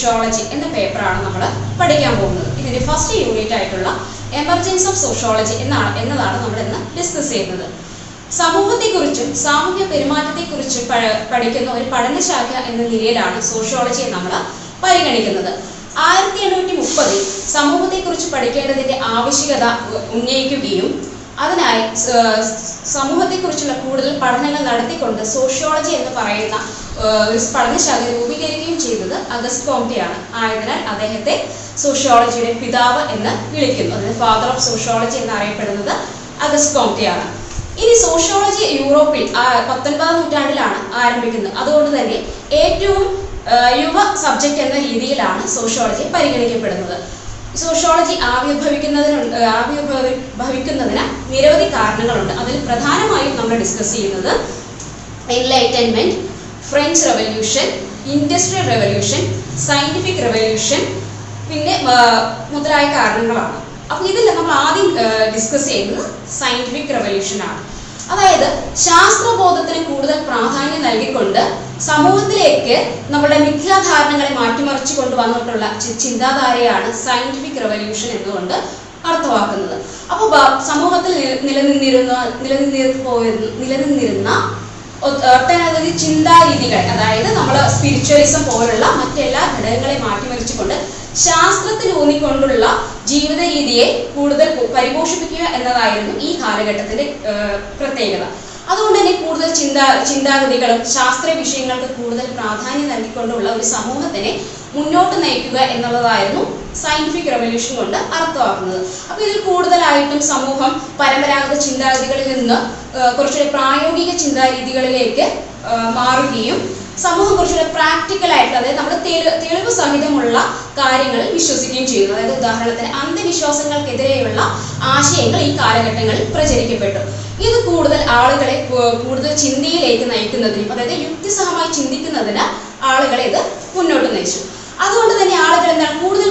Sociology എന്ന പേപ്പറാണ് നമ്മൾ പഠിക്കാൻ പോകുന്നത്. ഇതിന്റെ ഫസ്റ്റ് യൂണിറ്റ് ആയിട്ടുള്ള എമർജൻസ് ഓഫ് സോഷ്യോളജി എന്നാണ് എന്നതാണ് നമ്മൾ ഇന്ന് ഡിസ്കസ് ചെയ്യുന്നത്. സമൂഹത്തെക്കുറിച്ചും സാമൂഹ്യ പെരുമാറ്റത്തെക്കുറിച്ചും പഠിക്കുന്ന ഒരു പഠനശാഖ എന്ന നിലയിലാണ് സോഷ്യോളജിയെ നമ്മൾ പരിഗണിക്കുന്നത്. ആയിരത്തി എണ്ണൂറ്റി മുപ്പതിൽ സമൂഹത്തെക്കുറിച്ച് പഠിക്കേണ്ടതിന്റെ ആവശ്യകത ഉന്നയിക്കുകയും അതിനായി സമൂഹത്തെ സമൂഹത്തെക്കുറിച്ചുള്ള കൂടുതൽ പഠനങ്ങൾ നടത്തിക്കൊണ്ട് സോഷ്യോളജി എന്ന് പറയുന്ന ഒരു പഠനശാല രൂപീകരിക്കുകയും ചെയ്തത് അഗസ്റ്റ് കോംറ്റെയാണ് ആയതിനാൽ അദ്ദേഹത്തെ സോഷ്യോളജിയുടെ പിതാവ് എന്ന് വിളിക്കുന്നു. അതിന് ഫാദർ ഓഫ് സോഷ്യോളജി എന്നറിയപ്പെടുന്നത് അഗസ്റ്റ് കോംറ്റെയാണ് ഇനി സോഷ്യോളജി യൂറോപ്പിൽ പത്തൊൻപതാം നൂറ്റാണ്ടിലാണ് ആരംഭിക്കുന്നത്. അതുകൊണ്ട് തന്നെ ഏറ്റവും യുവ സബ്ജക്റ്റ് എന്ന രീതിയിലാണ് സോഷ്യോളജി പരിഗണിക്കപ്പെടുന്നത്. സോഷ്യോളജി ആവിർഭവിക്കുന്നതിന് ആവിർഭവിക്കുന്നതിന് നിരവധി കാരണങ്ങളുണ്ട്. അതിൽ പ്രധാനമായും നമ്മൾ ഡിസ്കസ് ചെയ്യുന്നത് enlightenment French revolution industrial revolution scientific revolution പിന്നെ മുതലായ കാരണങ്ങളാണ്. അപ്പൊ ഇതിൽ നമ്മൾ ആദ്യം ഡിസ്കസ് ചെയ്യുന്നത് സയന്റിഫിക് റെവല്യൂഷൻ ആണ്. അതായത് ശാസ്ത്രബോധത്തിന് കൂടുതൽ പ്രാധാന്യം നൽകിക്കൊണ്ട് സമൂഹത്തിലേക്ക് നമ്മുടെ മിഥ്യാധാരണകളെ മാറ്റിമറിച്ചു കൊണ്ടുവന്നിട്ടുള്ള ചിന്താധാരയാണ് സയന്റിഫിക് റെവല്യൂഷൻ എന്നുകൊണ്ട് അർത്ഥമാക്കുന്നത്. അപ്പോൾ സമൂഹത്തിൽ നിലനിന്നിരുന്ന നിലനിന്നിരുന്ന പോയിരുന്ന നിലനിന്നിരുന്ന ഒട്ടനവധി ചിന്താരീതികൾ അതായത് നമ്മൾ സ്പിരിച്വലിസം പോലുള്ള മറ്റെല്ലാ ഘടകങ്ങളെ മാറ്റിമറിച്ചുകൊണ്ട് ശാസ്ത്രത്തിൽ ഊന്നിക്കൊണ്ടുള്ള ജീവിത രീതിയെ കൂടുതൽ പരിപോഷിപ്പിക്കുക എന്നതായിരുന്നു ഈ കാലഘട്ടത്തിന്റെ പ്രത്യേകത. അതുകൊണ്ട് തന്നെ കൂടുതൽ ചിന്താ ചിന്താഗതികളും ശാസ്ത്രീയ വിഷയങ്ങൾക്ക് കൂടുതൽ പ്രാധാന്യം നൽകിക്കൊണ്ടുള്ള ഒരു സമൂഹത്തിനെ മുന്നോട്ട് നയിക്കുക എന്നുള്ളതായിരുന്നു സയന്റിഫിക് റെവല്യൂഷൻ കൊണ്ട് അർത്ഥമാക്കുന്നത്. അപ്പൊ ഇതിൽ കൂടുതലായിട്ടും സമൂഹം പരമ്പരാഗത ചിന്താഗതികളിൽ നിന്ന് കുറച്ചുകൂടി പ്രായോഗിക ചിന്താരീതികളിലേക്ക് മാറുകയും സമൂഹം കുറച്ചുകൂടെ പ്രാക്ടിക്കൽ ആയിട്ട് അതായത് നമ്മുടെ തെളി- തെളിവ് സഹിതമുള്ള കാര്യങ്ങളിൽ വിശ്വസിക്കുകയും ചെയ്യുന്നു. അതായത് ഉദാഹരണത്തിന് അന്ധവിശ്വാസങ്ങൾക്കെതിരെയുള്ള ആശയങ്ങൾ ഈ കാലഘട്ടങ്ങളിൽ പ്രചരിക്കപ്പെട്ടു. ഇത് കൂടുതൽ ആളുകളെ കൂടുതൽ ചിന്തയിലേക്ക് നയിക്കുന്നതിനും അതായത് യുക്തിസഹമായി ചിന്തിക്കുന്നതിന് ആളുകളെ ഇത് മുന്നോട്ട് നയിച്ചു. അതുകൊണ്ട് തന്നെ ആളുകൾ എന്താണ് കൂടുതൽ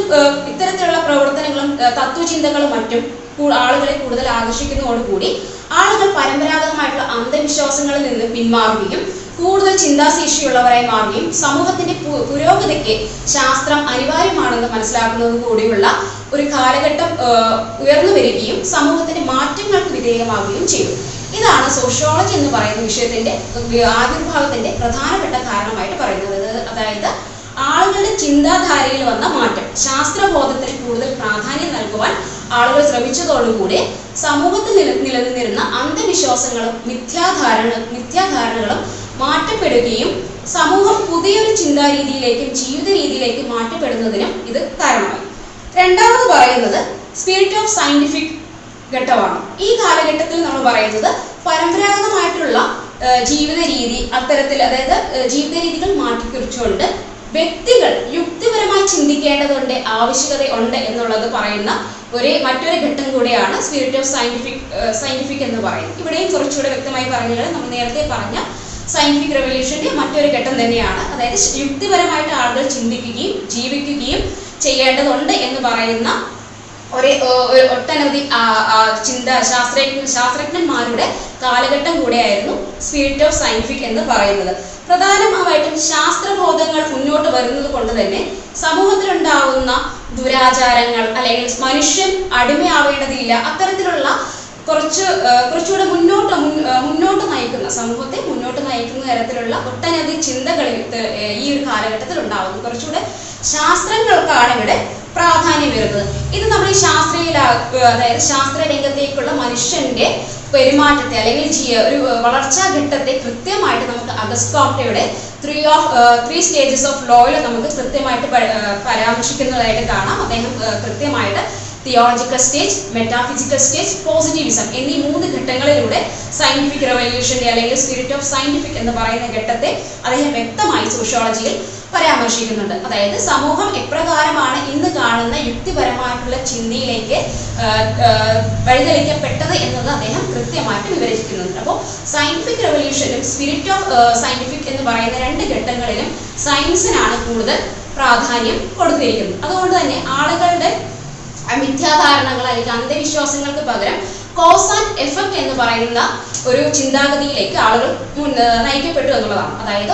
ഇത്തരത്തിലുള്ള പ്രവർത്തനങ്ങളും തത്വചിന്തകളും മറ്റും ആളുകളെ കൂടുതൽ ആകർഷിക്കുന്നതോടുകൂടി ആളുകൾ പരമ്പരാഗതമായിട്ടുള്ള അന്ധവിശ്വാസങ്ങളിൽ നിന്ന് പിന്മാറുകയും കൂടുതൽ ചിന്താശേഷിയുള്ളവരായി മാറുകയും സമൂഹത്തിന്റെ പുരോഗതിക്ക് ശാസ്ത്രം അനിവാര്യമാണെന്ന് മനസ്സിലാക്കുന്നത് കൂടിയുള്ള ഒരു കാലഘട്ടം ഉയർന്നു വരികയും സമൂഹത്തിന്റെ മാറ്റങ്ങൾക്ക് വിധേയമാവുകയും ചെയ്തു. ഇതാണ് സോഷ്യോളജി എന്ന് പറയുന്ന വിഷയത്തിന്റെ ആവിർഭാവത്തിന്റെ പ്രധാനപ്പെട്ട കാരണമായിട്ട് പറയുന്നത്. അതായത് ആളുകളുടെ ചിന്താധാരയിൽ വന്ന മാറ്റം. ശാസ്ത്രബോധത്തിന് കൂടുതൽ പ്രാധാന്യം നൽകുവാൻ ആളുകൾ ശ്രമിച്ചതോടുകൂടി സമൂഹത്തിൽ നില നിലനിന്നിരുന്ന അന്ധവിശ്വാസങ്ങളും മിഥ്യാധാരണ മിഥ്യാധാരണകളും മാറ്റപ്പെടുകയും സമൂഹം പുതിയൊരു ചിന്താരീതിയിലേക്കും ജീവിത രീതിയിലേക്കും മാറ്റപ്പെടുന്നതിനും ഇത് കാരണമായി. രണ്ടാമത് പറയുന്നത് സ്പിരിറ്റ് ഓഫ് സയന്റിഫിക് ഘട്ടമാണ്. ഈ കാലഘട്ടത്തിൽ നമ്മൾ പറയുന്നത് പരമ്പരാഗതമായിട്ടുള്ള ജീവിത രീതി അത്തരത്തിൽ അതായത് ജീവിത രീതികൾ മാറ്റിക്കുറിച്ചുകൊണ്ട് വ്യക്തികൾ യുക്തിപരമായി ചിന്തിക്കേണ്ടതുണ്ട് ആവശ്യകത ഉണ്ട് എന്നുള്ളത് പറയുന്ന ഒരു മറ്റൊരു ഘട്ടം കൂടിയാണ് സ്പിരിറ്റ് ഓഫ് സയന്റിഫിക് സയന്റിഫിക് എന്ന് പറയുന്നത്. ഇവിടെയും കുറച്ചുകൂടെ വ്യക്തമായി പറഞ്ഞാൽ നമ്മൾ നേരത്തെ പറഞ്ഞ സയന്റിഫിക് റെവല്യൂഷന്റെ മറ്റൊരു ഘട്ടം തന്നെയാണ്. അതായത് യുക്തിപരമായിട്ട് ആളുകൾ ചിന്തിക്കുകയും ജീവിക്കുകയും ചെയ്യേണ്ടതുണ്ട് എന്ന് പറയുന്ന ഒട്ടനവധി ചിന്ത ശാസ്ത്രജ്ഞ ശാസ്ത്രജ്ഞന്മാരുടെ കാലഘട്ടം കൂടെയായിരുന്നു സ്പിരിറ്റ് ഓഫ് സയന്റിഫിക് എന്ന് പറയുന്നത്. പ്രധാനമായിട്ടും ശാസ്ത്രബോധങ്ങൾ മുന്നോട്ട് വരുന്നത് കൊണ്ട് തന്നെ സമൂഹത്തിലുണ്ടാവുന്ന ദുരാചാരങ്ങൾ അല്ലെങ്കിൽ മനുഷ്യൻ അടിമയാവേണ്ടതില്ല അത്തരത്തിലുള്ള കുറച്ച് കുറച്ചുകൂടെ മുന്നോട്ട് മുന്നോട്ട് നയിക്കുന്ന സമൂഹത്തെ മുന്നോട്ട് നയിക്കുന്ന തരത്തിലുള്ള ഒട്ടനവധി ചിന്തകൾ ഈ ഒരു കാലഘട്ടത്തിൽ ഉണ്ടാവുന്നു കുറച്ചുകൂടെ ശാസ്ത്രങ്ങൾക്കാണ് ഇവിടെ പ്രാധാന്യം വരുന്നത് ഇത് നമ്മൾ ഈ ശാസ്ത്രീയ അതായത് ശാസ്ത്ര രംഗത്തേക്കുള്ള മനുഷ്യന്റെ പെരുമാറ്റത്തെ അല്ലെങ്കിൽ ഒരു വളർച്ചാ ഘട്ടത്തെ കൃത്യമായിട്ട് നമുക്ക് അഗസ്കോപ്റ്റയുടെ three of three stages of ലോയിൽ നമുക്ക് കൃത്യമായിട്ട് പരാമർശിക്കുന്നതായിട്ട് കാണാം. അദ്ദേഹം കൃത്യമായിട്ട് theological stage metaphysical stage positivism എന്നീ മൂന്ന് ഘട്ടങ്ങളിലൂടെ സയന്റിഫിക് റെവല്യൂഷന്റെ അല്ലെങ്കിൽ സ്പിരിറ്റ് ഓഫ് സയന്റിഫിക് എന്ന് പറയുന്ന ഘട്ടത്തെ അദ്ദേഹം വ്യക്തമായി സോഷ്യോളജിയിൽ പരാമർശിക്കുന്നുണ്ട്. അതായത് സമൂഹം എപ്രകാരമാണ് ഇന്ന് കാണുന്ന യുക്തിപരമായിട്ടുള്ള ചിന്തയിലേക്ക് വഴിതെളിക്കപ്പെട്ടത് എന്നത് അദ്ദേഹം കൃത്യമായിട്ട് വിവരിക്കുന്നുണ്ട് അപ്പോൾ സയന്റിഫിക് റെവല്യൂഷനും സ്പിരിറ്റ് ഓഫ് സയന്റിഫിക് എന്ന് പറയുന്ന രണ്ട് ഘട്ടങ്ങളിലും സയൻസിനാണ് കൂടുതൽ പ്രാധാന്യം കൊടുത്തിരിക്കുന്നത്. അതുകൊണ്ട് തന്നെ ആളുകളുടെ മിഥ്യാധാരണകൾ അല്ലെങ്കിൽ അന്ധവിശ്വാസങ്ങൾക്ക് പകരം കോസ് ആൻഡ് എഫക്ട് എന്ന് പറയുന്ന ഒരു ചിന്താഗതിയിലേക്ക് ആളുകൾ നയിക്കപ്പെട്ടു എന്നുള്ളതാണ്. അതായത്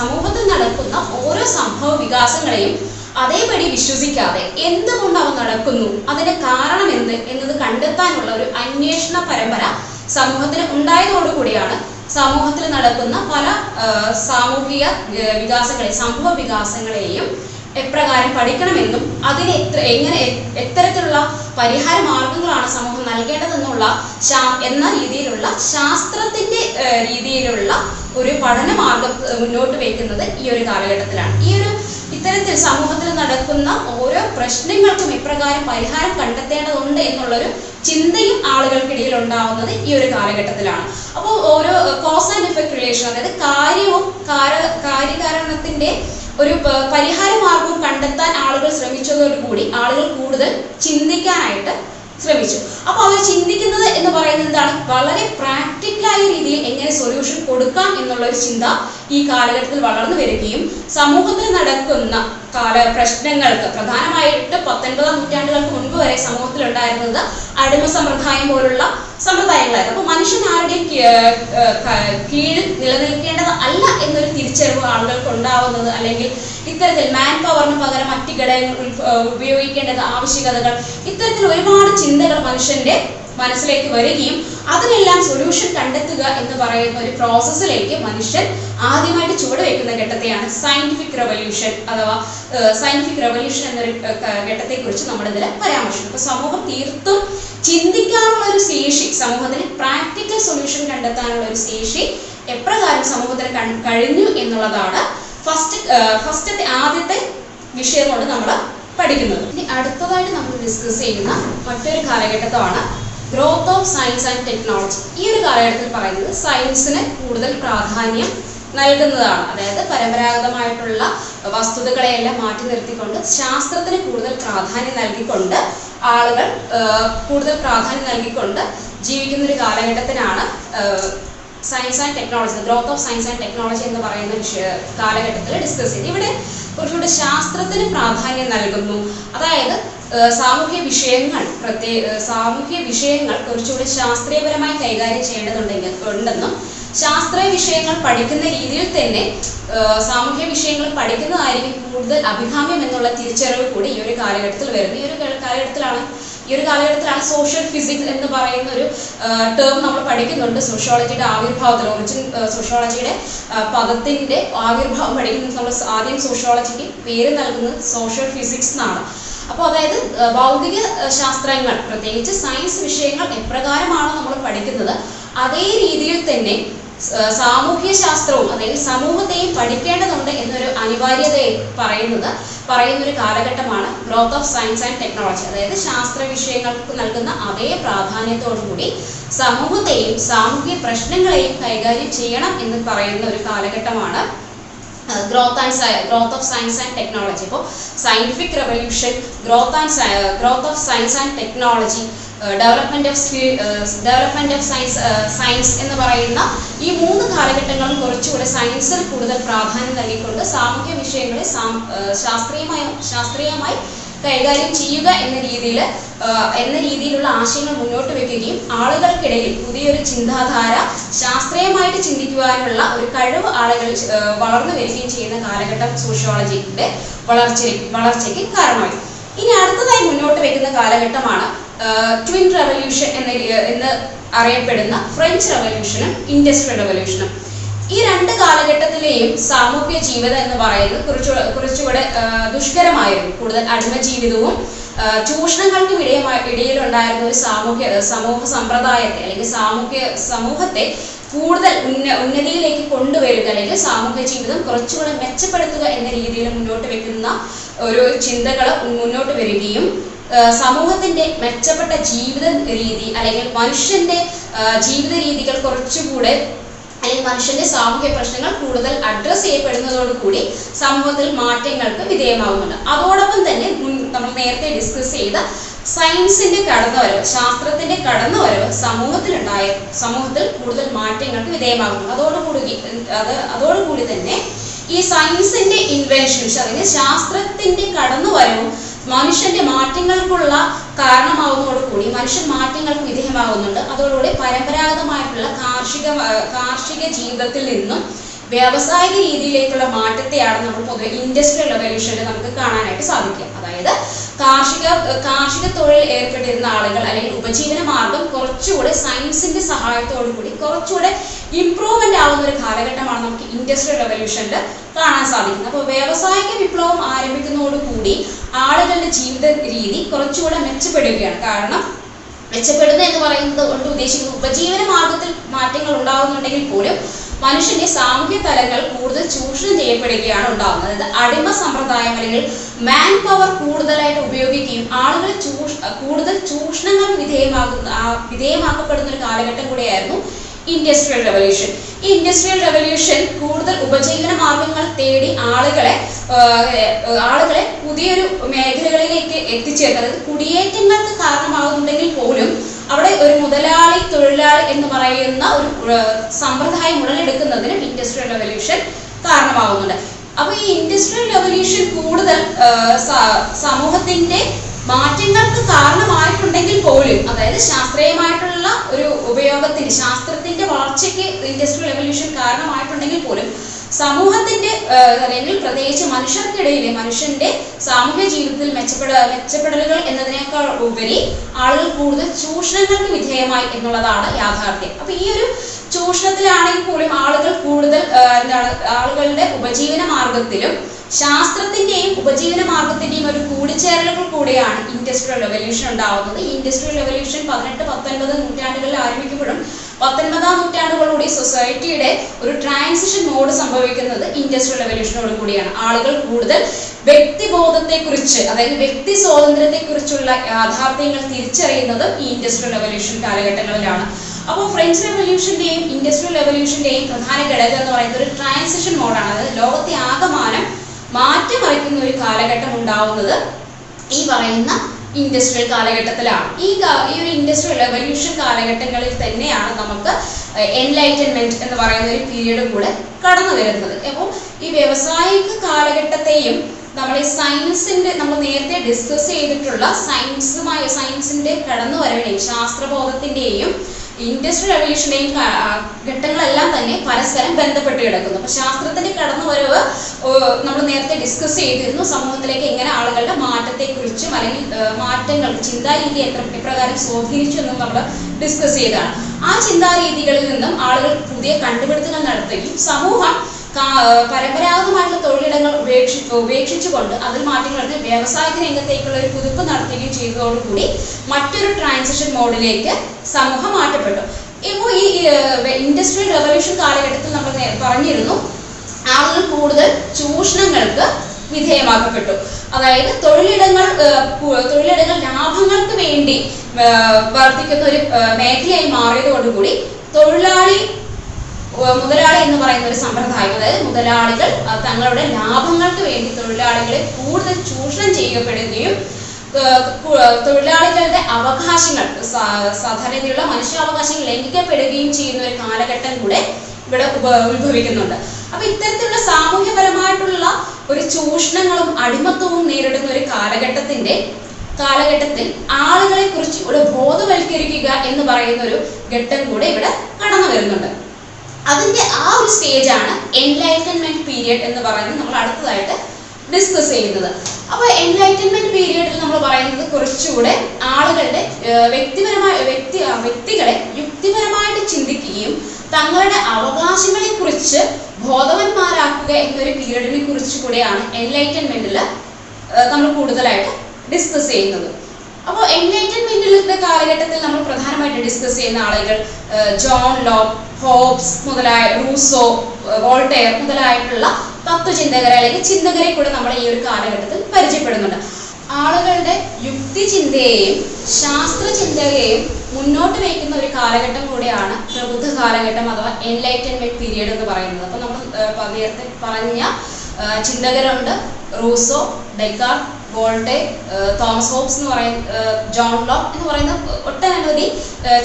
സമൂഹത്തിൽ നടക്കുന്ന ഓരോ സംഭവ വികാസങ്ങളെയും അതേപടി വിശ്വസിക്കാതെ എന്തുകൊണ്ട് അവ നടക്കുന്നു അതിന്റെ കാരണം എന്ത് എന്നത് കണ്ടെത്താനുള്ള ഒരു അന്വേഷണ പരമ്പര സമൂഹത്തിന് ഉണ്ടായതോടുകൂടിയാണ് സമൂഹത്തിൽ നടക്കുന്ന പല സാമൂഹിക വികാസങ്ങളെ സംഭവ വികാസങ്ങളെയും എപ്രകാരം പഠിക്കണമെന്നും അതിന് എത്ര എങ്ങനെ എത്തരത്തിലുള്ള പരിഹാര മാർഗങ്ങളാണ് സമൂഹം നൽകേണ്ടതെന്നുള്ള എന്ന രീതിയിലുള്ള ശാസ്ത്രത്തിന്റെ രീതിയിലുള്ള ഒരു പഠന മാർഗം മുന്നോട്ട് വയ്ക്കുന്നത് ഈ ഒരു കാലഘട്ടത്തിലാണ്. ഈ ഒരു ഇത്തരത്തിൽ സമൂഹത്തിൽ നടക്കുന്ന ഓരോ പ്രശ്നങ്ങൾക്കും ഇപ്രകാരം പരിഹാരം കണ്ടെത്തേണ്ടതുണ്ട് എന്നുള്ളൊരു ചിന്തയും ആളുകൾക്കിടയിൽ ഉണ്ടാവുന്നത് ഈ ഒരു കാലഘട്ടത്തിലാണ്. അപ്പോൾ ഓരോ കോസ് ആൻഡ് എഫക്ട് റിലേഷൻ അതായത് കാര്യവും കാര കാര്യകാരണത്തിന്റെ ഒരു പരിഹാര മാർഗം കണ്ടെത്താൻ ആളുകൾ ശ്രമിച്ചതോടുകൂടി ആളുകൾ കൂടുതൽ ചിന്തിക്കാനായിട്ട് ശ്രമിച്ചു. അപ്പോൾ അവർ ചിന്തിക്കുന്നത് എന്ന് പറയുന്നത് എന്താണ്? വളരെ പ്രാക്ടിക്കലായ രീതിയിൽ എങ്ങനെ സൊല്യൂഷൻ കൊടുക്കാം എന്നുള്ള ഒരു ചിന്ത ഈ കാലഘട്ടത്തിൽ വളർന്നു വരികയും സമൂഹത്തിൽ നടക്കുന്ന കാല പ്രശ്നങ്ങൾക്ക് പ്രധാനമായിട്ട് പത്തൊൻപതാം നൂറ്റാണ്ടുകൾക്ക് മുൻപ് വരെ സമൂഹത്തിൽ ഉണ്ടായിരുന്നത് അടിമ സമ്പ്രദായം പോലുള്ള സമ്പ്രദായങ്ങളായിരുന്നു. അപ്പൊ മനുഷ്യൻ ആരുടെയും കീഴിൽ നിലനിൽക്കേണ്ടത് അല്ല എന്നൊരു തിരിച്ചറിവ് ആളുകൾക്ക് ഉണ്ടാവുന്നത് അല്ലെങ്കിൽ ഇത്തരത്തിൽ മാൻ പവറിന് പകരം മറ്റു ഘടകങ്ങൾ ഉപയോഗിക്കേണ്ടത് ആവശ്യകതകൾ ഇത്തരത്തിൽ ഒരുപാട് ചിന്തകൾ മനുഷ്യന്റെ മനസ്സിലേക്ക് വരികയും അതിനെല്ലാം സൊല്യൂഷൻ കണ്ടെത്തുക എന്ന് പറയുന്ന ഒരു പ്രോസസ്സിലേക്ക് മനുഷ്യൻ ആദ്യമായിട്ട് ചുവടുവെക്കുന്ന ഘട്ടത്തെയാണ് സയന്റിഫിക് റെവല്യൂഷൻ അഥവാ സയന്റിഫിക് റെവല്യൂഷൻ എന്നൊരു ഘട്ടത്തെ കുറിച്ച് നമ്മൾ ഇതിൽ പരാമർശിക്കും അപ്പൊ സമൂഹം തീർത്തും ചിന്തിക്കാനുള്ള ഒരു ശേഷി സമൂഹത്തിന് പ്രാക്ടിക്കൽ സൊല്യൂഷൻ കണ്ടെത്താനുള്ള ഒരു ശേഷി എപ്രകാരം സമൂഹത്തിന് കഴിഞ്ഞു എന്നുള്ളതാണ് ഫസ്റ്റ് ഫസ്റ്റത്തെ ആദ്യത്തെ വിഷയം കൊണ്ട് നമ്മൾ പഠിക്കുന്നത്. ഇനി അടുത്തതായിട്ട് നമ്മൾ ഡിസ്കസ് ചെയ്യുന്ന മറ്റൊരു കാലഘട്ടത്താണ് growth of science and technology ഈ ഒരു കാലഘട്ടത്തിൽ പറയുന്നത് സയൻസിന് കൂടുതൽ പ്രാധാന്യം നൽകുന്നതാണ്. അതായത് പരമ്പരാഗതമായിട്ടുള്ള വസ്തുതകളെയെല്ലാം മാറ്റി നിർത്തിക്കൊണ്ട് ശാസ്ത്രത്തിന് കൂടുതൽ പ്രാധാന്യം നൽകിക്കൊണ്ട് ആളുകൾ കൂടുതൽ പ്രാധാന്യം നൽകിക്കൊണ്ട് ജീവിക്കുന്ന ഒരു കാലഘട്ടത്തിനാണ് science and technology growth of science and technology എന്ന് പറയുന്ന വിഷയ കാലഘട്ടത്തിൽ ഡിസ്കസ് ചെയ്ത് ഇവിടെ കുറച്ചുകൂടി ശാസ്ത്രത്തിന് പ്രാധാന്യം നൽകുന്നു. അതായത് സാമൂഹ്യ വിഷയങ്ങൾ പ്രത്യേക സാമൂഹ്യ വിഷയങ്ങൾ കുറച്ചുകൂടി ശാസ്ത്രീയപരമായി കൈകാര്യം ചെയ്യേണ്ടതുണ്ടെങ്കിൽ ഉണ്ടെന്നും ശാസ്ത്രീയ വിഷയങ്ങൾ പഠിക്കുന്ന രീതിയിൽ തന്നെ സാമൂഹ്യ വിഷയങ്ങൾ പഠിക്കുന്നതായിരിക്കും കൂടുതൽ അഭികാമ്യം എന്നുള്ള തിരിച്ചറിവ് കൂടി ഈ ഒരു കാലഘട്ടത്തിൽ വരുന്നു ഈ ഒരു കാലഘട്ടത്തിലാണ് ഈ ഒരു കാലഘട്ടത്തിലാണ് സോഷ്യൽ ഫിസിക്സ് എന്ന് പറയുന്ന ഒരു ടേം നമ്മൾ പഠിക്കുന്നുണ്ട്. സോഷ്യോളജിയുടെ ആവിർഭാവത്തിൽ ഒറിജിൻ സോഷ്യോളജിയുടെ പദത്തിന്റെ ആവിർഭാവം പഠിക്കുന്നത് നമ്മൾ ആദ്യം സോഷ്യോളജിക്ക് പേര് നൽകുന്നത് സോഷ്യൽ ഫിസിക്സ് എന്നാണ്. അപ്പോൾ അതായത് ഭൗതിക ശാസ്ത്രങ്ങൾ പ്രത്യേകിച്ച് സയൻസ് വിഷയങ്ങൾ എപ്രകാരമാണോ നമ്മൾ പഠിക്കുന്നത് അതേ രീതിയിൽ തന്നെ സാമൂഹ്യ ശാസ്ത്രവും അല്ലെങ്കിൽ സമൂഹത്തെയും പഠിക്കേണ്ടതുണ്ട് എന്നൊരു അനിവാര്യതയെ പറയുന്നത് പറയുന്ന ഒരു കാലഘട്ടമാണ് growth of science and technology. അതായത് ശാസ്ത്ര വിഷയങ്ങൾക്ക് നൽകുന്ന അതേ പ്രാധാന്യത്തോടുകൂടി സമൂഹത്തെയും സാമൂഹ്യ പ്രശ്നങ്ങളെയും കൈകാര്യം ചെയ്യണം എന്ന് പറയുന്ന ഒരു കാലഘട്ടമാണ് growth and growth of science and technology അപ്പോൾ scientific revolution growth and growth of science and technology development of development of science science എന്ന് പറയുന്ന ഈ മൂന്ന് കാലഘട്ടങ്ങളും കുറച്ചുകൂടെ സയൻസിൽ കൂടുതൽ പ്രാധാന്യം നൽകിക്കൊണ്ട് സാമൂഹ്യ വിഷയങ്ങളെ ശാസ്ത്രീയമായി ശാസ്ത്രീയമായി കൈകാര്യം ചെയ്യുക എന്ന രീതിയിൽ എന്ന രീതിയിലുള്ള ആശയങ്ങൾ മുന്നോട്ട് വെക്കുകയും ആളുകൾക്കിടയിൽ പുതിയൊരു ചിന്താധാര ശാസ്ത്രീയമായിട്ട് ചിന്തിക്കുവാനുള്ള ഒരു കഴിവ് ആളുകൾ വളർന്നു വരികയും ചെയ്യുന്ന കാലഘട്ടം സോഷ്യോളജിയുടെ വളർച്ച വളർച്ചയ്ക്ക് കാരണമായി. ഇനി അടുത്തതായി മുന്നോട്ട് വെക്കുന്ന കാലഘട്ടമാണ് ട്വിൻ റെവല്യൂഷൻ എന്ന എന്ന് അറിയപ്പെടുന്ന ഫ്രഞ്ച് റെവല്യൂഷനും ഇൻഡസ്ട്രിയൽ റെവല്യൂഷനും. ഈ രണ്ട് കാലഘട്ടത്തിലെയും സാമൂഹ്യ ജീവിതം എന്ന് പറയുന്നത് കുറച്ചു കുറച്ചുകൂടെ ദുഷ്കരമായിരുന്നു. കൂടുതൽ അടിമ ജീവിതവും ചൂഷണങ്ങൾക്ക് ഇടയമായി ഇടയിലുണ്ടായിരുന്ന ഒരു സാമൂഹ്യ സമൂഹ സമ്പ്രദായത്തെ അല്ലെങ്കിൽ സാമൂഹ്യ സമൂഹത്തെ കൂടുതൽ ഉന്ന ഉന്നതിയിലേക്ക് കൊണ്ടുവരിക അല്ലെങ്കിൽ സാമൂഹ്യ ജീവിതം കുറച്ചുകൂടെ മെച്ചപ്പെടുത്തുക എന്ന രീതിയിൽ മുന്നോട്ട് വെക്കുന്ന ഒരു ചിന്തകൾ മുന്നോട്ട് വരികയും സമൂഹത്തിന്റെ മെച്ചപ്പെട്ട ജീവിത രീതി അല്ലെങ്കിൽ മനുഷ്യന്റെ ജീവിത രീതികൾ കുറച്ചുകൂടെ അല്ലെങ്കിൽ മനുഷ്യന്റെ സാമൂഹ്യ പ്രശ്നങ്ങൾ കൂടുതൽ അഡ്രസ് ചെയ്യപ്പെടുന്നതോടുകൂടി സമൂഹത്തിൽ മാറ്റങ്ങൾക്ക് വിധേയമാകുന്നുണ്ട് അതോടൊപ്പം തന്നെ നമ്മൾ നേരത്തെ ഡിസ്കസ് ചെയ്ത സയൻസിന്റെ കടന്നുവരവ് ശാസ്ത്രത്തിന്റെ കടന്നുവരവ് സമൂഹത്തിലുണ്ടായ സമൂഹത്തിൽ കൂടുതൽ മാറ്റങ്ങൾക്ക് വിധേയമാകുന്നു അതോടുകൂടി അത് അതോടുകൂടി തന്നെ ഈ സയൻസിന്റെ ഇൻവെൻഷൻസ് അതായത് ശാസ്ത്രത്തിന്റെ കടന്നുവരവും മനുഷ്യന്റെ മാറ്റങ്ങൾക്കുള്ള കാരണമാവുന്നതോടുകൂടി മനുഷ്യൻ മാറ്റങ്ങൾക്ക് വിധേയമാകുന്നുണ്ട് അതോടുകൂടി പരമ്പരാഗതമായിട്ടുള്ള കാർഷിക കാർഷിക ജീവിതത്തിൽ നിന്നും വ്യാവസായിക രീതിയിലേക്കുള്ള മാറ്റത്തെയാണ് നമ്മൾ പൊതുവെ ഇൻഡസ്ട്രിയൽ റവല്യൂഷനിൽ നമുക്ക് കാണാനായിട്ട് സാധിക്കുക. അതായത് കാർഷിക കാർഷിക തൊഴിൽ ഏർപ്പെട്ടിരുന്ന ആളുകൾ അല്ലെങ്കിൽ ഉപജീവന മാർഗം കുറച്ചുകൂടെ സയൻസിന്റെ സഹായത്തോടു കൂടി കുറച്ചുകൂടെ ഇംപ്രൂവ്മെന്റ് ആവുന്ന ഒരു കാലഘട്ടമാണ് നമുക്ക് ഇൻഡസ്ട്രിയൽ റവല്യൂഷനിൽ കാണാൻ സാധിക്കുന്നത്. അപ്പോൾ വ്യാവസായിക വിപ്ലവം ആരംഭിക്കുന്നതോടുകൂടി ആളുകളുടെ ജീവിത രീതി കുറച്ചുകൂടെ മെച്ചപ്പെടുകയാണ്. കാരണം മെച്ചപ്പെടുന്നു എന്ന് പറയുന്നത് കൊണ്ട് ഉദ്ദേശിക്കുന്നത് ഉപജീവന മാർഗത്തിൽ മാറ്റങ്ങൾ ഉണ്ടാകുന്നുണ്ടെങ്കിൽ പോലും മനുഷ്യന്റെ സാമൂഹ്യ തലങ്ങൾ കൂടുതൽ ചൂഷണം ചെയ്യപ്പെടുകയാണ് ഉണ്ടാകുന്നത് അതായത് അടിമ സമ്പ്രദായം അല്ലെങ്കിൽ മാൻ പവർ കൂടുതലായിട്ട് ഉപയോഗിക്കുകയും ആളുകൾ ചൂഷ കൂടുതൽ ചൂഷണങ്ങൾ വിധേയമാകുന്ന വിധേയമാക്കപ്പെടുന്ന ഒരു കാലഘട്ടം കൂടിയായിരുന്നു ഇൻഡസ്ട്രിയൽ റെവല്യൂഷൻ ഈ ഇൻഡസ്ട്രിയൽ റെവല്യൂഷൻ കൂടുതൽ ഉപജീവന മാർഗങ്ങൾ തേടി ആളുകളെ ആളുകളെ പുതിയൊരു മേഖലകളിലേക്ക് എത്തിച്ചേർത്തത്. കുടിയേറ്റങ്ങൾക്ക് കാരണമാകുന്നുണ്ടെങ്കിൽ പോലും അവിടെ ഒരു മുതലാളി തൊഴിലാളി എന്ന് പറയുന്ന ഒരു സമ്പ്രദായം ഉടലെടുക്കുന്നതിനും ഇൻഡസ്ട്രിയൽ റെവല്യൂഷൻ കാരണമാകുന്നുണ്ട്. അപ്പൊ ഈ ഇൻഡസ്ട്രിയൽ റെവല്യൂഷൻ കൂടുതൽ സമൂഹത്തിന്റെ മാറ്റങ്ങൾക്ക് കാരണമായിട്ടുണ്ടെങ്കിൽ പോലും അതായത് ശാസ്ത്രീയമായിട്ടുള്ള ഒരു ഉപയോഗത്തിന് ശാസ്ത്രത്തിന്റെ വളർച്ചയ്ക്ക് ഇൻഡസ്ട്രിയൽ റെവല്യൂഷൻ കാരണമായിട്ടുണ്ടെങ്കിൽ പോലും സമൂഹത്തിന്റെ അല്ലെങ്കിൽ പ്രത്യേകിച്ച് മനുഷ്യർക്കിടയിലെ മനുഷ്യന്റെ സാമൂഹ്യ ജീവിതത്തിൽ മെച്ചപ്പെട മെച്ചപ്പെടലുകൾ എന്നതിനേക്കാൾ ഉപരി ആളുകൾ കൂടുതൽ ചൂഷണങ്ങൾക്ക് വിധേയമായി എന്നുള്ളതാണ് യാഥാർത്ഥ്യം. അപ്പൊ ഈ ഒരു ചൂഷണത്തിലാണെങ്കിൽ പോലും ആളുകൾ കൂടുതൽ എന്താണ് ആളുകളുടെ ഉപജീവന മാർഗത്തിലും ശാസ്ത്രത്തിന്റെയും ഉപജീവന മാർഗത്തിന്റെയും ഒരു കൂടിച്ചേരലുകൾ കൂടെയാണ് ഇൻഡസ്ട്രിയൽ റെവല്യൂഷൻ ഉണ്ടാവുന്നത്. ഇൻഡസ്ട്രിയൽ റെവല്യൂഷൻ പതിനെട്ട് പത്തൊൻപത് നൂറ്റാണ്ടുകളിൽ ആരംഭിക്കുമ്പോഴും പത്തൊൻപതാം നൂറ്റാണ്ടുകളോടെ സൊസൈറ്റിയുടെ ഒരു ട്രാൻസിഷൻ മോഡ് സംഭവിക്കുന്നത് ഇൻഡസ്ട്രിയൽ റെവല്യൂഷനോട് കൂടിയാണ്. ആളുകൾ കൂടുതൽ വ്യക്തിബോധത്തെക്കുറിച്ച് അതായത് വ്യക്തി സ്വാതന്ത്ര്യത്തെക്കുറിച്ചുള്ള യാഥാർത്ഥ്യങ്ങൾ തിരിച്ചറിയുന്നത് ഈ ഇൻഡസ്ട്രിയൽ റെവല്യൂഷൻ കാലഘട്ടങ്ങളിലാണ്. അപ്പോൾ ഫ്രഞ്ച് റെവല്യൂഷന്റെയും ഇൻഡസ്ട്രിയൽ റെവല്യൂഷന്റെയും പ്രധാന ഘടകം എന്ന് പറയുന്നത് ഒരു ട്രാൻസിഷൻ മോഡാണ് അതായത് ലോകത്തെ ആകമാനം മാറ്റിമറിക്കുന്ന ഒരു കാലഘട്ടം ഉണ്ടാവുന്നത് ഈ പറയുന്ന ഇൻഡസ്ട്രിയൽ കാലഘട്ടത്തിലാണ്. ഈ ഈ ഒരു ഇൻഡസ്ട്രിയൽ റെവല്യൂഷൻ കാലഘട്ടങ്ങളിൽ തന്നെയാണ് നമുക്ക് എൻലൈറ്റൻമെന്റ് എന്ന് പറയുന്ന ഒരു പീരീഡ് കൂടെ കടന്നു വരുന്നത്. അപ്പോൾ ഈ വ്യവസായിക കാലഘട്ടത്തെയും നമ്മൾ ഈ സയൻസിന്റെ നമ്മൾ നേരത്തെ ഡിസ്കസ് ചെയ്തിട്ടുള്ള സയൻസുമായി സയൻസിന്റെ കടന്നുവരവിനെയും ശാസ്ത്രബോധത്തിന്റെയും ഇൻഡസ്ട്രിയൽ റവല്യൂഷന്റെയും ഘട്ടങ്ങളെല്ലാം തന്നെ പരസ്പരം ബന്ധപ്പെട്ട് കിടക്കുന്നു. അപ്പൊ ശാസ്ത്രത്തിന്റെ കടന്നുവരവ് നമ്മൾ നേരത്തെ ഡിസ്കസ് ചെയ്തിരുന്നു സമൂഹത്തിലേക്ക് എങ്ങനെ ആളുകളുടെ മാറ്റത്തെ കുറിച്ചും അല്ലെങ്കിൽ മാറ്റങ്ങൾ ചിന്താരീതി എത്ര എപ്രകാരം സ്വാധീനിച്ചു എന്നും നമ്മൾ ഡിസ്കസ് ചെയ്തതാണ്. ആ ചിന്താരീതികളിൽ നിന്നും ആളുകൾ പുതിയ കണ്ടുപിടുത്തങ്ങൾ നടത്തുകയും സമൂഹം പരമ്പരാഗതമായിട്ടുള്ള തൊഴിലിടങ്ങൾ ഉപേക്ഷി ഉപേക്ഷിച്ചുകൊണ്ട് അതിൽ മാറ്റങ്ങൾ വരുന്ന വ്യാവസായിക രംഗത്തേക്കുള്ള ഒരു പുതുപ്പ് നടത്തുകയും ചെയ്തതോടുകൂടി മറ്റൊരു ട്രാൻസിഷൻ മോഡിലേക്ക് സമൂഹം മാറ്റപ്പെട്ടു. ഇപ്പോൾ ഈ ഇൻഡസ്ട്രിയൽ റെവല്യൂഷൻ കാലഘട്ടത്തിൽ നമ്മൾ പറഞ്ഞിരുന്നു ആളുകൾ കൂടുതൽ ചൂഷണങ്ങൾക്ക് വിധേയമാക്കപ്പെട്ടു. അതായത് തൊഴിലിടങ്ങൾ തൊഴിലിടങ്ങൾ ലാഭങ്ങൾക്ക് വേണ്ടി വർദ്ധിക്കുന്ന ഒരു മേഖലയായി മാറിയതോടുകൂടി തൊഴിലാളി മുതലാളി എന്ന് പറയുന്ന ഒരു സമ്പ്രദായം അതായത് മുതലാളികൾ തങ്ങളുടെ ലാഭങ്ങൾക്ക് വേണ്ടി തൊഴിലാളികളെ കൂടുതൽ ചൂഷണം ചെയ്യപ്പെടുകയും തൊഴിലാളികളുടെ അവകാശങ്ങൾ സാധാരണയുള്ള മനുഷ്യാവകാശങ്ങൾ ലംഘിക്കപ്പെടുകയും ചെയ്യുന്ന ഒരു കാലഘട്ടം കൂടെ ഇവിടെ ഉത്ഭവിക്കുന്നുണ്ട്. അപ്പൊ ഇത്തരത്തിലുള്ള സാമൂഹ്യപരമായിട്ടുള്ള ഒരു ചൂഷണങ്ങളും അടിമത്വവും നേരിടുന്ന ഒരു കാലഘട്ടത്തിന്റെ കാലഘട്ടത്തിൽ ആളുകളെ കുറിച്ച് ഇവിടെ ബോധവൽക്കരിക്കുക എന്ന് പറയുന്ന ഒരു ഘട്ടം കൂടെ ഇവിടെ കടന്നു വരുന്നുണ്ട്. അതിന്റെ ആ ഒരു സ്റ്റേജ് ആണ് എൻലൈറ്റൻമെന്റ് പീരിയഡ് എന്ന് പറയുന്നത് നമ്മൾ അടുത്തതായിട്ട് ഡിസ്കസ് ചെയ്യുന്നത്. അപ്പോൾ എൻലൈറ്റൻമെന്റ് പീരിയഡിൽ നമ്മൾ പറയുന്നത് കുറച്ചുകൂടെ ആളുകളുടെ വ്യക്തിപരമായ വ്യക്തി വ്യക്തികളെ യുക്തിപരമായിട്ട് ചിന്തിക്കുകയും തങ്ങളുടെ അവകാശങ്ങളെ കുറിച്ച് ബോധവന്മാരാക്കുക എന്നൊരു പീരീഡിനെ കുറിച്ച് കൂടെയാണ് എൻലൈറ്റൻമെന്റിൽ നമ്മൾ കൂടുതലായിട്ട് ഡിസ്കസ് ചെയ്യുന്നത്. അപ്പോൾ എൻലൈറ്റൻമെന്റിലെ കാലഘട്ടത്തിൽ നമ്മൾ പ്രധാനമായിട്ട് ഡിസ്കസ് ചെയ്യുന്ന ആളുകൾ ജോൺ ലോക്ക് ഹോബ്സ് മുതലായ റൂസോ വോൾട്ടെയർ മുതലായിട്ടുള്ള തത്വചിന്തകരെ അല്ലെങ്കിൽ ചിന്തകരെ കൂടെ നമ്മൾ ഈ ഒരു കാലഘട്ടത്തിൽ പരിചയപ്പെടുന്നുണ്ട്. ആളുകളുടെ യുക്തി ചിന്തയെയും ശാസ്ത്ര മുന്നോട്ട് വയ്ക്കുന്ന ഒരു കാലഘട്ടം കൂടിയാണ് പ്രബുദ്ധ കാലഘട്ടം അഥവാ എൻലൈറ്റൻമെന്റ് പീരീഡ് എന്ന് പറയുന്നത്. അപ്പൊ നമ്മൾ നേരത്തെ പറഞ്ഞ ചിന്തകരുണ്ട് Rousseau Descartes Voltaire Thomas Hobbes എന്ന് പറയുന്ന ജോൺ ലോക്ക് എന്ന് പറയുന്ന ഒട്ടനവധി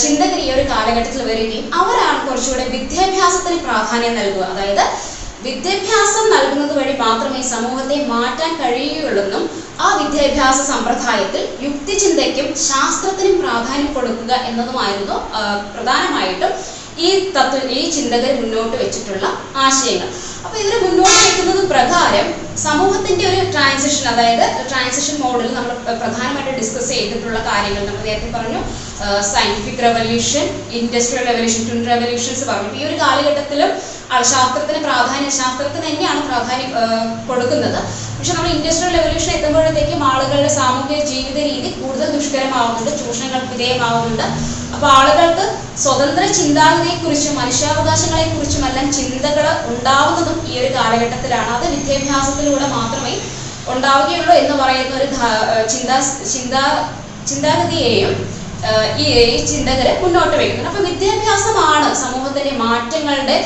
ചിന്തകർ ഈ ഒരു കാലഘട്ടത്തിൽ വരികയും അവരാണ് കുറച്ചുകൂടെ വിദ്യാഭ്യാസത്തിന് പ്രാധാന്യം നൽകുക. അതായത് വിദ്യാഭ്യാസം നൽകുന്നത് വഴി മാത്രമേ സമൂഹത്തെ മാറ്റാൻ കഴിയുകയുള്ളെന്നും ആ വിദ്യാഭ്യാസ സമ്പ്രദായത്തിൽ യുക്തിചിന്തയ്ക്കും ശാസ്ത്രത്തിനും പ്രാധാന്യം കൊടുക്കുക എന്നതുമായിരുന്നു പ്രധാനമായിട്ടും ഈ തത്വ ഈ ചിന്തകർ മുന്നോട്ട് വെച്ചിട്ടുള്ള ആശയങ്ങൾ. അപ്പൊ ഇതിന് മുന്നോട്ട് വെക്കുന്നത് പ്രകാരം സമൂഹത്തിന്റെ ഒരു ട്രാൻസിഷൻ അതായത് ട്രാൻസിഷൻ മോഡൽ നമ്മൾ പ്ര- പ്രധാനമായിട്ട് ഡിസ്കസ് ചെയ്തിട്ടുള്ള കാര്യങ്ങൾ നമ്മൾ നേരത്തെ പറഞ്ഞു. Scientific revolution industrial revolution twin revolutions പറഞ്ഞു ഈ ഒരു കാലഘട്ടത്തിലും ശാസ്ത്രത്തിന് പ്രാധാന്യം ശാസ്ത്രത്തിന് തന്നെയാണ് പ്രാധാന്യം കൊടുക്കുന്നത്. പക്ഷെ നമ്മൾ ഇൻഡസ്ട്രിയൽ റെവല്യൂഷൻ എത്തുമ്പോഴത്തേക്കും ആളുകളുടെ സാമൂഹിക ജീവിത രീതി കൂടുതൽ ദുഷ്കരമാവുന്നുണ്ട് ചൂഷണങ്ങൾക്ക് വിധേയമാവുന്നുണ്ട്. അപ്പൊ ആളുകൾക്ക് സ്വതന്ത്ര ചിന്താഗതിയെക്കുറിച്ചും മനുഷ്യാവകാശങ്ങളെക്കുറിച്ചും എല്ലാം ചിന്തകൾ ഉണ്ടാവുന്നതും ഈ ഒരു കാലഘട്ടത്തിലാണ്. അത് വിദ്യാഭ്യാസത്തിലൂടെ മാത്രമേ ഉണ്ടാവുകയുള്ളൂ എന്ന് പറയുന്ന ഒരു ചിന്താ ചിന്താ ചിന്താഗതിയെയും ഈ ചിന്തകരെ മുന്നോട്ട് വയ്ക്കുന്നത് അപ്പൊ വിദ്യാഭ്യാസമാണ് സമൂഹത്തിന്റെ മാറ്റങ്ങളുടെ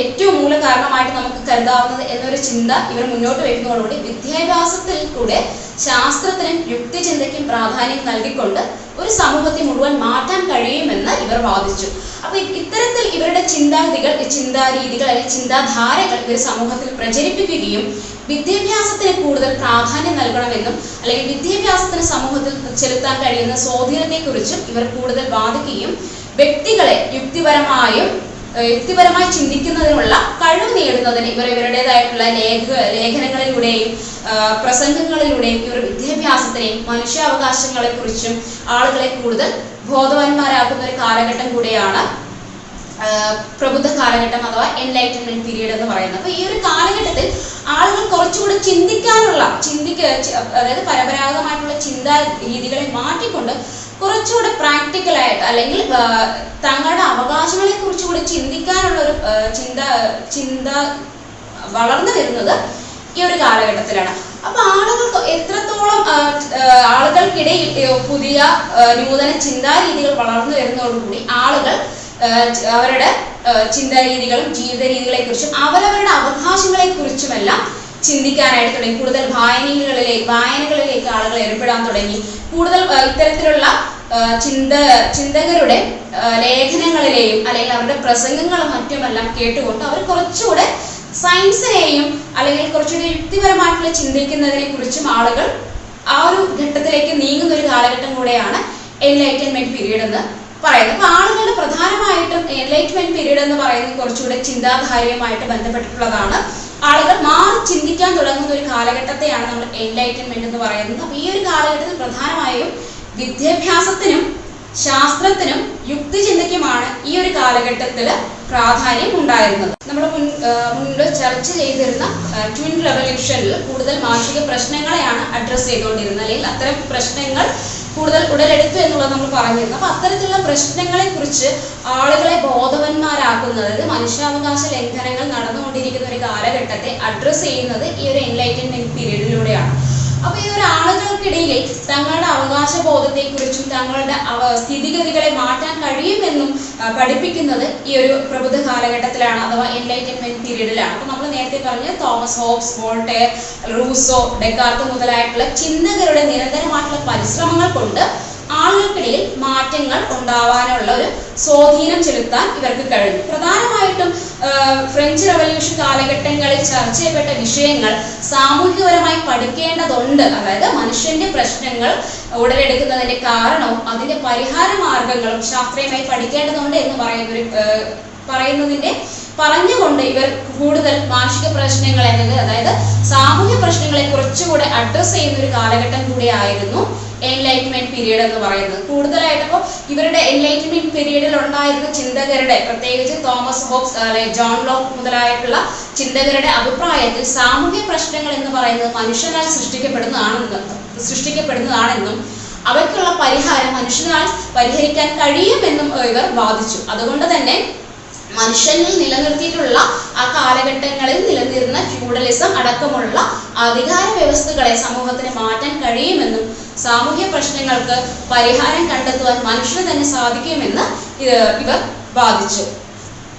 ഏറ്റവും മൂല കാരണമായിട്ട് നമുക്ക് കരുതാവുന്നത് എന്നൊരു ചിന്ത ഇവർ മുന്നോട്ട് വയ്ക്കുന്നതോടുകൂടി വിദ്യാഭ്യാസത്തിൽ കൂടെ ശാസ്ത്രത്തിനും യുക്തിചിന്തയ്ക്കും പ്രാധാന്യം നൽകിക്കൊണ്ട് ഒരു സമൂഹത്തെ മുഴുവൻ മാറ്റാൻ കഴിയുമെന്ന് ഇവർ വാദിച്ചു. അപ്പൊ ഇത്തരത്തിൽ ഇവരുടെ ചിന്താഗതികൾ ചിന്താരീതികൾ അല്ലെങ്കിൽ ചിന്താധാരകൾ ഇവർ സമൂഹത്തിൽ പ്രചരിപ്പിക്കുകയും വിദ്യാഭ്യാസത്തിന് കൂടുതൽ പ്രാധാന്യം നൽകണമെന്നും അല്ലെങ്കിൽ വിദ്യാഭ്യാസത്തിന് സമൂഹത്തിൽ ചെലുത്താൻ കഴിയുന്ന സ്വാധീനത്തെക്കുറിച്ചും ഇവർ കൂടുതൽ വാദിക്കുകയും വ്യക്തികളെ യുക്തിപരമായും യുക്തിപരമായി ചിന്തിക്കുന്നതിനുള്ള കഴിവ് നേടുന്നതിന് ഇവർ ഇവരുടേതായിട്ടുള്ള ലേഖ ലേഖനങ്ങളിലൂടെയും പ്രസംഗങ്ങളിലൂടെയും ഇവർ വിദ്യാഭ്യാസത്തിനെയും മനുഷ്യാവകാശങ്ങളെ കുറിച്ചും ആളുകളെ കൂടുതൽ ബോധവാന്മാരാക്കുന്ന ഒരു കാലഘട്ടം കൂടിയാണ് പ്രബുദ്ധ കാലഘട്ടം അഥവാ എൻലൈറ്റൻമെന്റ് പീരീഡ് എന്ന് പറയുന്നത്. അപ്പൊ ഈ ഒരു കാലഘട്ടത്തിൽ ആളുകൾ കുറച്ചുകൂടി ചിന്തിക്കാനുള്ള ചിന്തിക്ക അതായത് പരമ്പരാഗതമായിട്ടുള്ള ചിന്താ രീതികളെ മാറ്റിക്കൊണ്ട് കുറച്ചുകൂടെ പ്രാക്ടിക്കലായിട്ട് അല്ലെങ്കിൽ തങ്ങളുടെ അവകാശങ്ങളെ കുറിച്ചുകൂടി ചിന്തിക്കാനുള്ള ഒരു ചിന്ത ചിന്ത വളർന്നു വരുന്നത് ഈ ഒരു കാലഘട്ടത്തിലാണ്. അപ്പൊ ആളുകൾ എത്രത്തോളം ആളുകൾക്കിടയിൽ പുതിയ നൂതന ചിന്താരീതികൾ വളർന്നു വരുന്നതോടുകൂടി ആളുകൾ അവരുടെ ചിന്താരീതികളും ജീവിത രീതികളെ കുറിച്ചും അവരവരുടെ അവകാശങ്ങളെ കുറിച്ചുമെല്ലാം ചിന്തിക്കാനായിട്ട് തുടങ്ങി. കൂടുതൽ വായനകളിലേക്ക് വായനകളിലേക്ക് ആളുകൾ ഏർപ്പെടാൻ തുടങ്ങി. കൂടുതൽ ഇത്തരത്തിലുള്ള ചിന്ത ചിന്തകരുടെ ലേഖനങ്ങളിലെയും അല്ലെങ്കിൽ അവരുടെ പ്രസംഗങ്ങളും മറ്റുമെല്ലാം കേട്ടുകൊണ്ട് അവർ കുറച്ചുകൂടെ സയൻസിനെയും അല്ലെങ്കിൽ കുറച്ചുകൂടി യുക്തിപരമായിട്ടുള്ള ചിന്തിക്കുന്നതിനെ കുറിച്ചും ആളുകൾ ആ ഒരു ഘട്ടത്തിലേക്ക് നീങ്ങുന്ന ഒരു കാലഘട്ടം കൂടെയാണ് എൻലൈറ്റൻമെന്റ് പീരീഡ് എന്ന് പറയുന്നത് അപ്പൊ ആളുകളുടെ പ്രധാനമായിട്ടും എൻലൈറ്റ്മെന്റ് പീരീഡ് എന്ന് പറയുന്നത് കുറച്ചുകൂടെ ചിന്താധാരയുമായിട്ട് ബന്ധപ്പെട്ടിട്ടുള്ളതാണ്. ആളുകൾ മാറി ചിന്തിക്കാൻ തുടങ്ങുന്ന ഒരു കാലഘട്ടത്തെയാണ് നമ്മൾ എൻലൈറ്റൻമെന്റ് എന്ന് പറയുന്നത്. അപ്പൊ ഈ ഒരു കാലഘട്ടത്തിൽ പ്രധാനമായും വിദ്യാഭ്യാസത്തിനും ശാസ്ത്രത്തിനും യുക്തിചിന്തയ്ക്കുമാണ് ഈ ഒരു കാലഘട്ടത്തിൽ പ്രാധാന്യം ഉണ്ടായിരുന്നത്. നമ്മൾ മുൻ മുൻപ് ചർച്ച ചെയ്തിരുന്ന ട്വിൻ റെവല്യൂഷനിൽ കൂടുതൽ മാനസിക പ്രശ്നങ്ങളെയാണ് അഡ്രസ്സ് ചെയ്തുകൊണ്ടിരുന്നത്. അല്ലെങ്കിൽ അത്തരം പ്രശ്നങ്ങൾ കൂടുതൽ ഉടലെടുത്തു എന്നുള്ളത് നമ്മൾ പറഞ്ഞിരുന്നു. അപ്പൊ അത്തരത്തിലുള്ള പ്രശ്നങ്ങളെ കുറിച്ച് ആളുകളെ ബോധവന്മാരാക്കുന്നത് മനുഷ്യാവകാശ ലംഘനങ്ങൾ നടന്നുകൊണ്ടിരിക്കുന്ന ഒരു കാലഘട്ടത്തെ അഡ്രസ്സ് ചെയ്യുന്നത് ഈ ഒരു എൻലൈറ്റൻമെന്റ് പീരീഡിലൂടെയാണ് അപ്പൊ ഈ ഒരു ആളുകൾക്കിടയിൽ തങ്ങളുടെ അവകാശ ബോധത്തെക്കുറിച്ചും തങ്ങളുടെ സ്ഥിതിഗതികളെ മാറ്റാൻ കഴിയുമെന്നും പഠിപ്പിക്കുന്നത് ഈ ഒരു പ്രബുദ്ധ കാലഘട്ടത്തിലാണ് അഥവാ എൻലൈറ്റൻമെന്റ് പീരീഡിലാണ് അപ്പൊ നമ്മൾ നേരത്തെ പറഞ്ഞ Thomas Hobbes Voltaire Rousseau Descartes മുതലായിട്ടുള്ള ചിന്തകരുടെ നിരന്തരമായിട്ടുള്ള പരിശ്രമങ്ങൾ കൊണ്ട് ആളുകൾക്കിടയിൽ മാറ്റങ്ങൾ ഉണ്ടാവാനുള്ള ഒരു സ്വാധീനം ചെലുത്താൻ ഇവർക്ക് കഴിഞ്ഞു. പ്രധാനമായിട്ടും ഫ്രഞ്ച് റവല്യൂഷൻ കാലഘട്ടങ്ങളിൽ ചർച്ച ചെയ്യപ്പെട്ട വിഷയങ്ങൾ സാമൂഹികപരമായി പഠിക്കേണ്ടതുണ്ട്. അതായത് മനുഷ്യന്റെ പ്രശ്നങ്ങൾ ഉടലെടുക്കുന്നതിന്റെ കാരണവും അതിന്റെ പരിഹാര മാർഗങ്ങളും ശാസ്ത്രീയമായി പഠിക്കേണ്ടതുണ്ട് എന്ന് പറയുന്ന ഒരു പറയുന്നതിന്റെ പറഞ്ഞുകൊണ്ട് ഇവർ കൂടുതൽ മാനസിക പ്രശ്നങ്ങൾ എന്നത് അതായത് സാമൂഹ്യ പ്രശ്നങ്ങളെ കുറച്ചുകൂടെ അഡ്രസ് ചെയ്യുന്ന ഒരു കാലഘട്ടം കൂടിയായിരുന്നു എൻലൈറ്റ്മെന്റ് പീരീഡ് എന്ന് പറയുന്നത്. കൂടുതലായിട്ട് ഇവരുടെ എൻലൈറ്റ്മെന്റ് പീരീഡിൽ ഉണ്ടായിരുന്ന ചിന്തകരുടെ പ്രത്യേകിച്ച് തോമസ് ഹോബ്സ് അല്ലെ ജോൺ ലോക്ക് മുതലായിട്ടുള്ള ചിന്തകരുടെ അഭിപ്രായത്തിൽ സാമൂഹ്യ പ്രശ്നങ്ങൾ എന്ന് പറയുന്നത് മനുഷ്യനാൽ സൃഷ്ടിക്കപ്പെടുന്നതാണെന്ന് സൃഷ്ടിക്കപ്പെടുന്നതാണെന്നും അവയ്ക്കുള്ള പരിഹാരം മനുഷ്യനാൽ പരിഹരിക്കാൻ കഴിയുമെന്നും ഇവർ വാദിച്ചു. അതുകൊണ്ട് തന്നെ മനുഷ്യനിൽ നിലനിർത്തിയിട്ടുള്ള ആ കാലഘട്ടങ്ങളിൽ നിലനിർന്ന ഫ്യൂഡലിസം അടക്കമുള്ള അധികാര വ്യവസ്ഥകളെ സമൂഹത്തിന് മാറ്റാൻ കഴിയുമെന്നും സാമൂഹ്യ പ്രശ്നങ്ങൾക്ക് പരിഹാരം കണ്ടെത്തുവാൻ മനുഷ്യന് തന്നെ സാധിക്കുമെന്ന് ഇവർ വാദിച്ചു.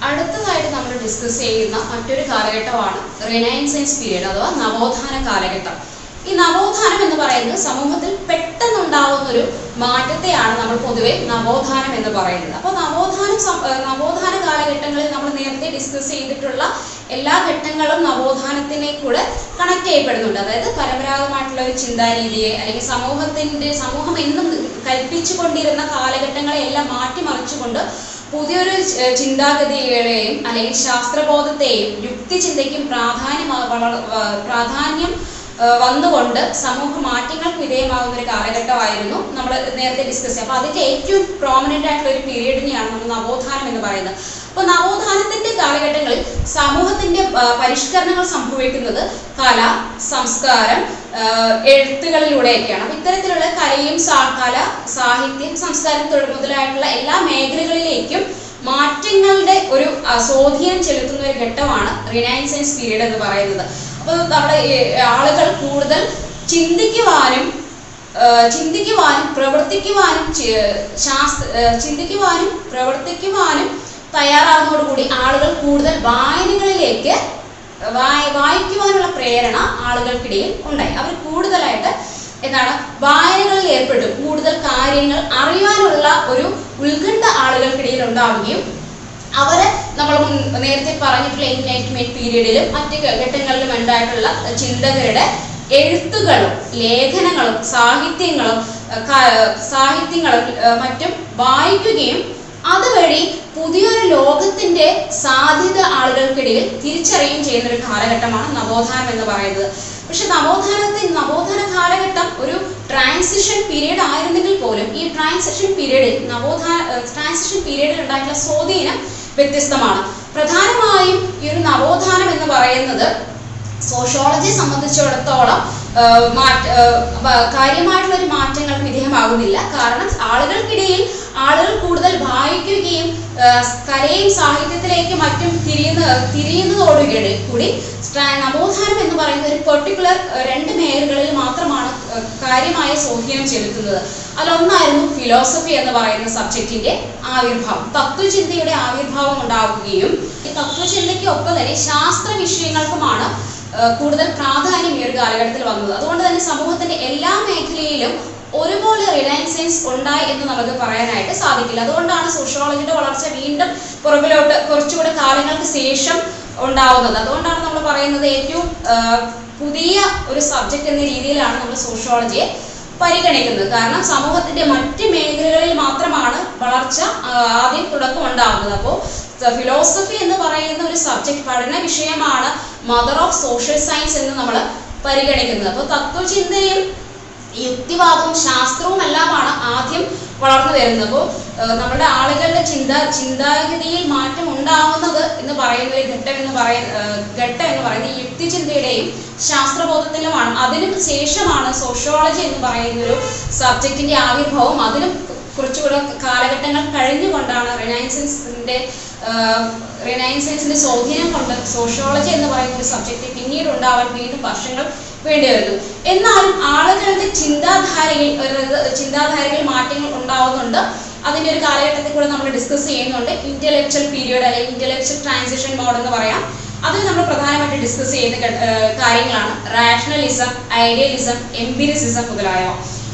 അടുത്തതായിട്ട് നമ്മൾ ഡിസ്കസ് ചെയ്യുന്ന മറ്റൊരു കാലഘട്ടമാണ് റിനൈൻസൻസ് പീരീഡ് അഥവാ നവോത്ഥാന കാലഘട്ടം. ഈ നവോത്ഥാനം എന്ന് പറയുന്നത് സമൂഹത്തിൽ പെട്ടെന്നുണ്ടാവുന്ന ഒരു മാറ്റത്തെയാണ് നമ്മൾ പൊതുവെ നവോത്ഥാനം എന്ന് പറയുന്നത്. അപ്പോൾ നവോത്ഥാനം നവോത്ഥാന കാലഘട്ടങ്ങളിൽ നമ്മൾ നേരത്തെ ഡിസ്കസ് ചെയ്തിട്ടുള്ള എല്ലാ ഘട്ടങ്ങളും നവോത്ഥാനത്തിനെ കൂടെ കണക്ട് ചെയ്യപ്പെടുന്നുണ്ട്. അതായത് പരമ്പരാഗതമായിട്ടുള്ള ഒരു ചിന്താരീതിയെ അല്ലെങ്കിൽ സമൂഹത്തിന്റെ സമൂഹം എന്നും കൽപ്പിച്ചു കൊണ്ടിരുന്ന കാലഘട്ടങ്ങളെ എല്ലാം മാറ്റിമറിച്ചുകൊണ്ട് പുതിയൊരു ചിന്താഗതികളെയും അല്ലെങ്കിൽ ശാസ്ത്രബോധത്തെയും യുക്തിചിന്തയ്ക്കും പ്രാധാന്യം പ്രാധാന്യം വന്നുകൊണ്ട് സമൂഹ മാറ്റങ്ങൾക്ക് വിധേയമാകുന്ന ഒരു കാലഘട്ടമായിരുന്നു നമ്മൾ നേരത്തെ ഡിസ്കസ് ചെയ്തത്. അപ്പൊ അതിന്റെ ഏറ്റവും പ്രോമിനന്റ് ആയിട്ടുള്ള ഒരു പീരീഡിനെയാണ് നമ്മൾ നവോത്ഥാനം എന്ന് പറയുന്നത്. അപ്പോൾ നവോത്ഥാനത്തിന്റെ കാലഘട്ടങ്ങളിൽ സമൂഹത്തിന്റെ പരിഷ്കരണങ്ങൾ സംഭവിക്കുന്നത് കല സംസ്കാരം എഴുത്തുകളിലൂടെയൊക്കെയാണ്. അപ്പൊ ഇത്തരത്തിലുള്ള കലയും കല സാഹിത്യം സംസ്കാരം മുതലായിട്ടുള്ള എല്ലാ മേഖലകളിലേക്കും മാറ്റങ്ങളുടെ ഒരു സ്വാധീനം ചെലുത്തുന്ന ഒരു ഘട്ടമാണ് റിനൈസൻസ് പീരീഡ് എന്ന് പറയുന്നത്. അപ്പോൾ നമ്മുടെ ആളുകൾ കൂടുതൽ ചിന്തിക്കുവാനും ചിന്തിക്കുവാനും പ്രവർത്തിക്കുവാനും ശാസ്ത്ര ചിന്തിക്കുവാനും പ്രവർത്തിക്കുവാനും തയ്യാറാകുന്നതോടുകൂടി ആളുകൾ കൂടുതൽ വായനകളിലേക്ക് വായ വായിക്കുവാനുള്ള പ്രേരണ ആളുകൾക്കിടയിൽ ഉണ്ടായി. അവർ കൂടുതലായിട്ട് എന്താണ് വായനകളിൽ ഏർപ്പെട്ടു. കൂടുതൽ കാര്യങ്ങൾ അറിയാനുള്ള ഒരു ഉത്കണ്ഠ ആളുകൾക്കിടയിൽ ഉണ്ടാവുകയും അവരെ നമ്മൾ നേരത്തെ പറഞ്ഞിട്ടുള്ള എൻലൈറ്റ്മെന്റ് പീരീഡിലും മറ്റ് ഘട്ടങ്ങളിലും ഉണ്ടായിട്ടുള്ള ചിന്തകരുടെ എഴുത്തുകളും ലേഖനങ്ങളും സാഹിത്യങ്ങളും സാഹിത്യങ്ങളും മറ്റും വായിക്കുകയും അതുവഴി പുതിയൊരു ലോകത്തിന്റെ സാധ്യത ആളുകൾക്കിടയിൽ തിരിച്ചറിയുകയും ചെയ്യുന്ന ഒരു കാലഘട്ടമാണ് നവോത്ഥാനം എന്ന് പറയുന്നത്. പക്ഷെ നവോത്ഥാനത്തിൽ നവോത്ഥാന കാലഘട്ടം ഒരു ട്രാൻസിഷൻ പീരീഡ് ആയിരുന്നെങ്കിൽ പോലും ഈ ട്രാൻസിഷൻ പീരീഡിൽ നവോത്ഥാന ട്രാൻസിഷൻ പീരീഡിൽ ഉണ്ടായിട്ടുള്ള സ്വാധീനം വ്യത്യസ്തമാണ്. പ്രധാനമായും ഈ ഒരു നവോത്ഥാനം എന്ന് പറയുന്നത് സോഷ്യോളജിയെ സംബന്ധിച്ചിടത്തോളം കാര്യമായിട്ടുള്ള ഒരു മാറ്റങ്ങൾക്ക് വിധേയമാകുന്നില്ല. കാരണം ആളുകൾക്കിടയിൽ ആളുകൾ കൂടുതൽ വായിക്കുകയും കലയും സാഹിത്യത്തിലേക്ക് മറ്റും തിരിയുന്ന തിരിയുന്നതോടുകൂടി കൂടി നവോത്ഥാനം എന്ന് പറയുന്ന ഒരു പെർട്ടിക്കുലർ രണ്ട് മേഖലകളിൽ മാത്രമാണ് കാര്യമായ സ്വാധീനം ചെലുത്തുന്നത്. അതിലൊന്നായിരുന്നു ഫിലോസഫി എന്ന് പറയുന്ന സബ്ജക്റ്റിന്റെ ആവിർഭാവം. തത്വചിന്തയുടെ ആവിർഭാവം ഉണ്ടാവുകയും ഈ തത്വചിന്തയ്ക്ക് ഒപ്പം തന്നെ ശാസ്ത്ര വിഷയങ്ങൾക്കുമാണ് കൂടുതൽ പ്രാധാന്യം ഈ ഒരു കാലഘട്ടത്തിൽ വന്നത്. അതുകൊണ്ട് തന്നെ സമൂഹത്തിന്റെ എല്ലാ മേഖലയിലും ഒരുപോലെ റിലയൻസൻസ് ഉണ്ടായി എന്ന് നമുക്ക് പറയാനായിട്ട് സാധിക്കില്ല. അതുകൊണ്ടാണ് സോഷ്യോളജിയുടെ വളർച്ച വീണ്ടും പുറകിലോട്ട് കുറച്ചുകൂടെ കാലങ്ങൾക്ക് ശേഷം ഉണ്ടാവുന്നത്. അതുകൊണ്ടാണ് നമ്മൾ പറയുന്നത് ഏറ്റവും പുതിയ ഒരു സബ്ജക്റ്റ് എന്ന രീതിയിലാണ് നമ്മൾ സോഷ്യോളജിയെ പരിഗണിക്കുന്നത്. കാരണം സമൂഹത്തിന്റെ മറ്റ് മേഖലകളിൽ മാത്രമാണ് വളർച്ച ആദ്യം തുടക്കം ഉണ്ടാവുന്നത് അപ്പോൾ ഫിലോസഫി എന്ന് പറയുന്ന ഒരു സബ്ജക്ട് പഠന വിഷയമാണ് മദർ ഓഫ് സോഷ്യൽ സയൻസ് എന്ന് നമ്മൾ പരിഗണിക്കുന്നത്. അപ്പോൾ തത്വചിന്തയും യുക്തിവാദവും ശാസ്ത്രവും എല്ലാമാണ് ആദ്യം വളർന്നു വരുന്നത്. അപ്പോൾ നമ്മുടെ ആളുകളുടെ ചിന്ത ചിന്താഗതിയിൽ മാറ്റം ഉണ്ടാവുന്നത് എന്ന് പറയുന്ന ഒരു ഘട്ടം എന്ന് പറയ ഘട്ടം എന്ന് പറയുന്നത് ഈ യുക്തിചിന്തയുടെയും ശാസ്ത്രബോധത്തിലുമാണ്. അതിനും ശേഷമാണ് സോഷ്യോളജി എന്ന് പറയുന്ന ഒരു സബ്ജക്റ്റിന്റെ ആവിർഭാവം. അതിനും കുറച്ചുകൂടെ കാലഘട്ടങ്ങൾ കഴിഞ്ഞുകൊണ്ടാണ് റിനൈസൻസിന്റെ റിനൈസൻസിന്റെ സ്വാധീനം കൊണ്ട് സോഷ്യോളജി എന്ന് പറയുന്ന ഒരു സബ്ജക്റ്റ് പിന്നീട് ഉണ്ടാവാൻ വീണ്ടും വർഷങ്ങൾ വേണ്ടി വരുന്നു എന്നാലും ആളുകളുടെ ചിന്താധാരയിൽ ചിന്താധാരയിൽ മാറ്റങ്ങൾ ഉണ്ടാവുന്നുണ്ട്. അതിന്റെ ഒരു കാലഘട്ടത്തിൽ കൂടെ നമ്മൾ ഡിസ്കസ് ചെയ്യുന്നുണ്ട്. ഇന്റലക്ച്വൽ പീരിയഡ് അല്ലെങ്കിൽ ഇന്റലക്ച്വൽ ട്രാൻസിഷൻ മോഡ് എന്ന് പറയാം. അതിൽ നമ്മൾ പ്രധാനമായിട്ട് ഡിസ്കസ് ചെയ്യുന്ന കാര്യങ്ങളാണ് റാഷണലിസം ഐഡിയലിസം എംപിരിസിസം മുതലായവ.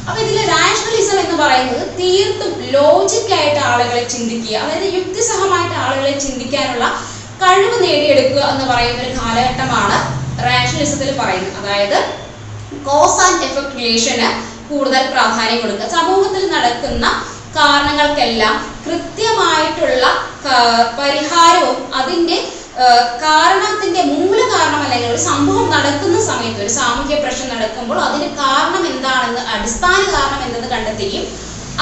അപ്പൊ ഇതിൽ റാഷണലിസം എന്ന് പറയുന്നത് തീർത്തും ലോജിക്കായിട്ട് ആളുകളെ ചിന്തിക്കുക അതായത് യുക്തിസഹമായിട്ട് ആളുകളെ ചിന്തിക്കാനുള്ള കഴിവ് നേടിയെടുക്കുക എന്ന് പറയുന്ന ഒരു കാലഘട്ടമാണ് റാഷണലിസത്തിൽ പറയുന്നു. അതായത് കോസ് ആൻഡ് എഫക്ട് റിലേഷന് കൂടുതൽ പ്രാധാന്യം കൊടുക്കുക. സമൂഹത്തിൽ നടക്കുന്ന കാരണങ്ങൾക്കെല്ലാം കൃത്യമായിട്ടുള്ള പരിഹാരവും അതിന്റെ കാരണത്തിന്റെ മൂല കാരണം അല്ലെങ്കിൽ ഒരു സംഭവം നടക്കുന്ന സമയത്ത് ഒരു സാമൂഹ്യ പ്രശ്നം നടക്കുമ്പോൾ അതിന് കാരണം എന്താണെന്ന് അടിസ്ഥാന കാരണം എന്തെന്ന് കണ്ടെത്തുകയും